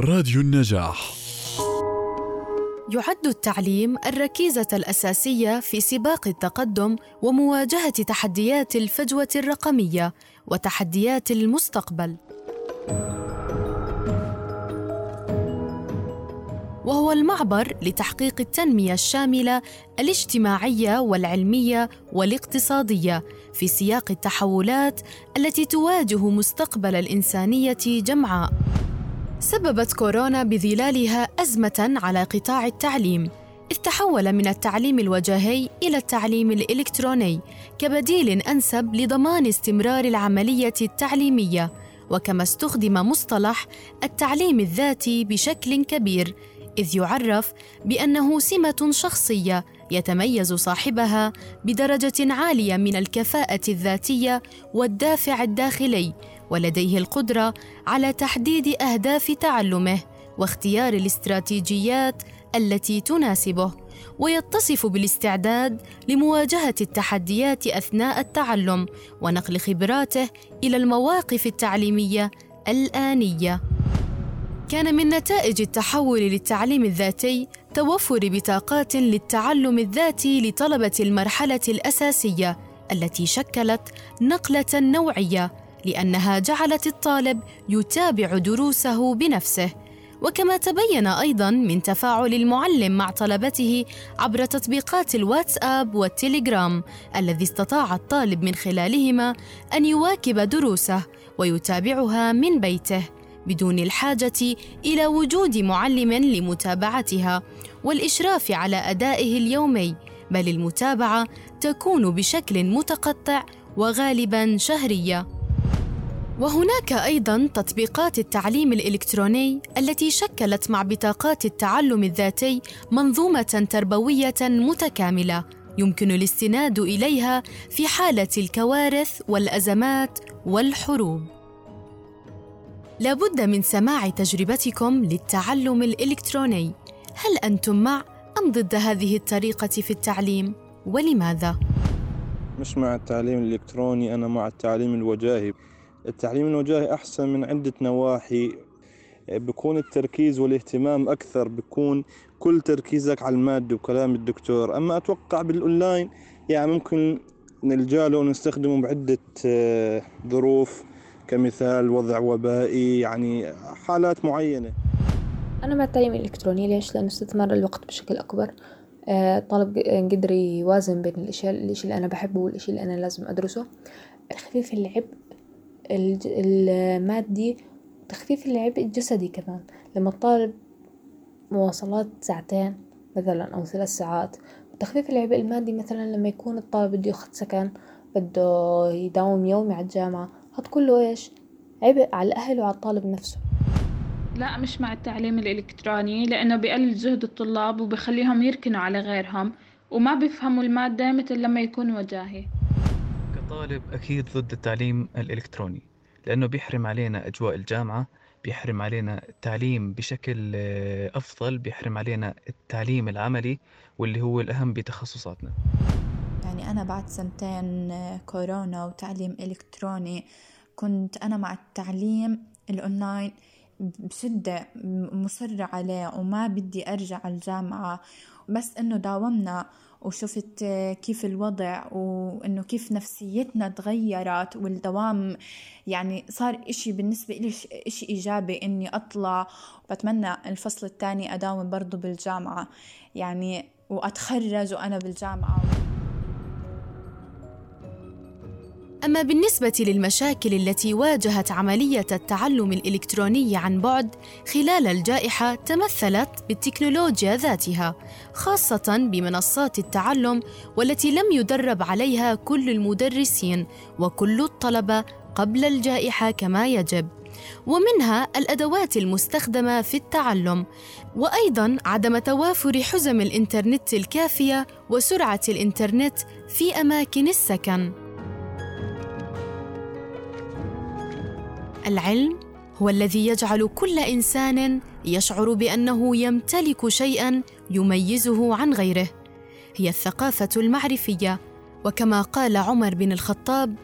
راديو النجاح يعد التعليم الركيزة الأساسية في سباق التقدم ومواجهة تحديات الفجوة الرقمية وتحديات المستقبل. وهو المعبر لتحقيق التنمية الشاملة الاجتماعية والعلمية والاقتصادية في سياق التحولات التي تواجه مستقبل الإنسانية جمعاء. سببت كورونا بظلالها أزمة على قطاع التعليم، إذ تحول من التعليم الوجاهي إلى التعليم الإلكتروني كبديل أنسب لضمان استمرار العملية التعليمية، وكما استخدم مصطلح التعليم الذاتي بشكل كبير، إذ يعرف بأنه سمة شخصية يتميز صاحبها بدرجة عالية من الكفاءة الذاتية والدافع الداخلي ولديه القدرة على تحديد أهداف تعلمه واختيار الاستراتيجيات التي تناسبه ويتصف بالاستعداد لمواجهة التحديات أثناء التعلم ونقل خبراته إلى المواقف التعليمية الآنية. كان من نتائج التحول للتعليم الذاتي توفر بطاقات للتعلم الذاتي لطلبة المرحلة الأساسية التي شكلت نقلة نوعية لأنها جعلت الطالب يتابع دروسه بنفسه. وكما تبين أيضا من تفاعل المعلم مع طلبته عبر تطبيقات الواتساب والتليجرام الذي استطاع الطالب من خلالهما أن يواكب دروسه ويتابعها من بيته بدون الحاجة إلى وجود معلم لمتابعتها والإشراف على أدائه اليومي بل المتابعة تكون بشكل متقطع وغالبا شهرية. وهناك أيضا تطبيقات التعليم الإلكتروني التي شكلت مع بطاقات التعلم الذاتي منظومة تربوية متكاملة يمكن الاستناد إليها في حالة الكوارث والأزمات والحروب. لابد من سماع تجربتكم للتعلم الإلكتروني. هل أنتم مع أم ضد هذه الطريقة في التعليم؟ ولماذا؟ مش مع التعليم الإلكتروني أنا مع التعليم الوجاهي. التعليم الوجاهي أحسن من عدة نواحي. بكون التركيز والاهتمام أكثر بكون كل تركيزك على المادة وكلام الدكتور. أما أتوقع بالأونلاين يعني ممكن نلجأ له ونستخدمه بعدة آه، ظروف. كمثال وضع وبائي يعني حالات معينة. أنا مع التعليم الإلكتروني ليش؟ لأنه استثمار الوقت بشكل أكبر. الطالب قدر يوازن بين الأشياء الإشي اللي أنا بحبه والإشي اللي أنا لازم أدرسه. خفيف العبء المادي وتخفيف العبء الجسدي كمان. لما الطالب مواصلات ساعتين مثلا أو ثلاث ساعات وتخفيف العبء المادي مثلا لما يكون الطالب بده ياخد سكن بده يداوم يومي على الجامعة هاد كله إيش؟ عبء على الأهل وعلى الطالب نفسه. لا مش مع التعليم الإلكتروني لأنه بيقلل جهد الطلاب وبخليهم يركنوا على غيرهم وما بيفهموا المادة مثل لما يكون وجاهي. كطالب أكيد ضد التعليم الإلكتروني لأنه بيحرم علينا أجواء الجامعة بيحرم علينا التعليم بشكل آه، أفضل بيحرم علينا التعليم العملي واللي هو الأهم بتخصصاتنا. يعني أنا بعد سنتين آه، كورونا وتعليم إلكتروني كنت أنا مع التعليم الأونلاين بشدة مصرة عليه وما بدي أرجع الجامعة. بس إنه داومنا وشفت كيف الوضع وإنه كيف نفسيتنا تغيرت والدوام يعني صار إشي بالنسبة لي إشي إيجابي إني أطلع. وبتمنى الفصل الثاني أداوم برضو بالجامعة يعني وأتخرج وأنا بالجامعة. أما بالنسبة للمشاكل التي واجهت عملية التعلم الإلكتروني عن بعد خلال الجائحة تمثلت بالتكنولوجيا ذاتها خاصة بمنصات التعلم والتي لم يدرب عليها كل المدرسين وكل الطلبة قبل الجائحة كما يجب. ومنها الأدوات المستخدمة في التعلم وأيضا عدم توافر حزم الإنترنت الكافية وسرعة الإنترنت في أماكن السكن. العلم هو الذي يجعل كل إنسان يشعر بأنه يمتلك شيئا يميزه عن غيره. هي الثقافة المعرفية وكما قال عمر بن الخطاب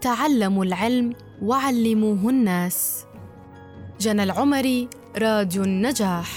تعلموا العلم وعلموه الناس جنى العمري راديو النجاح.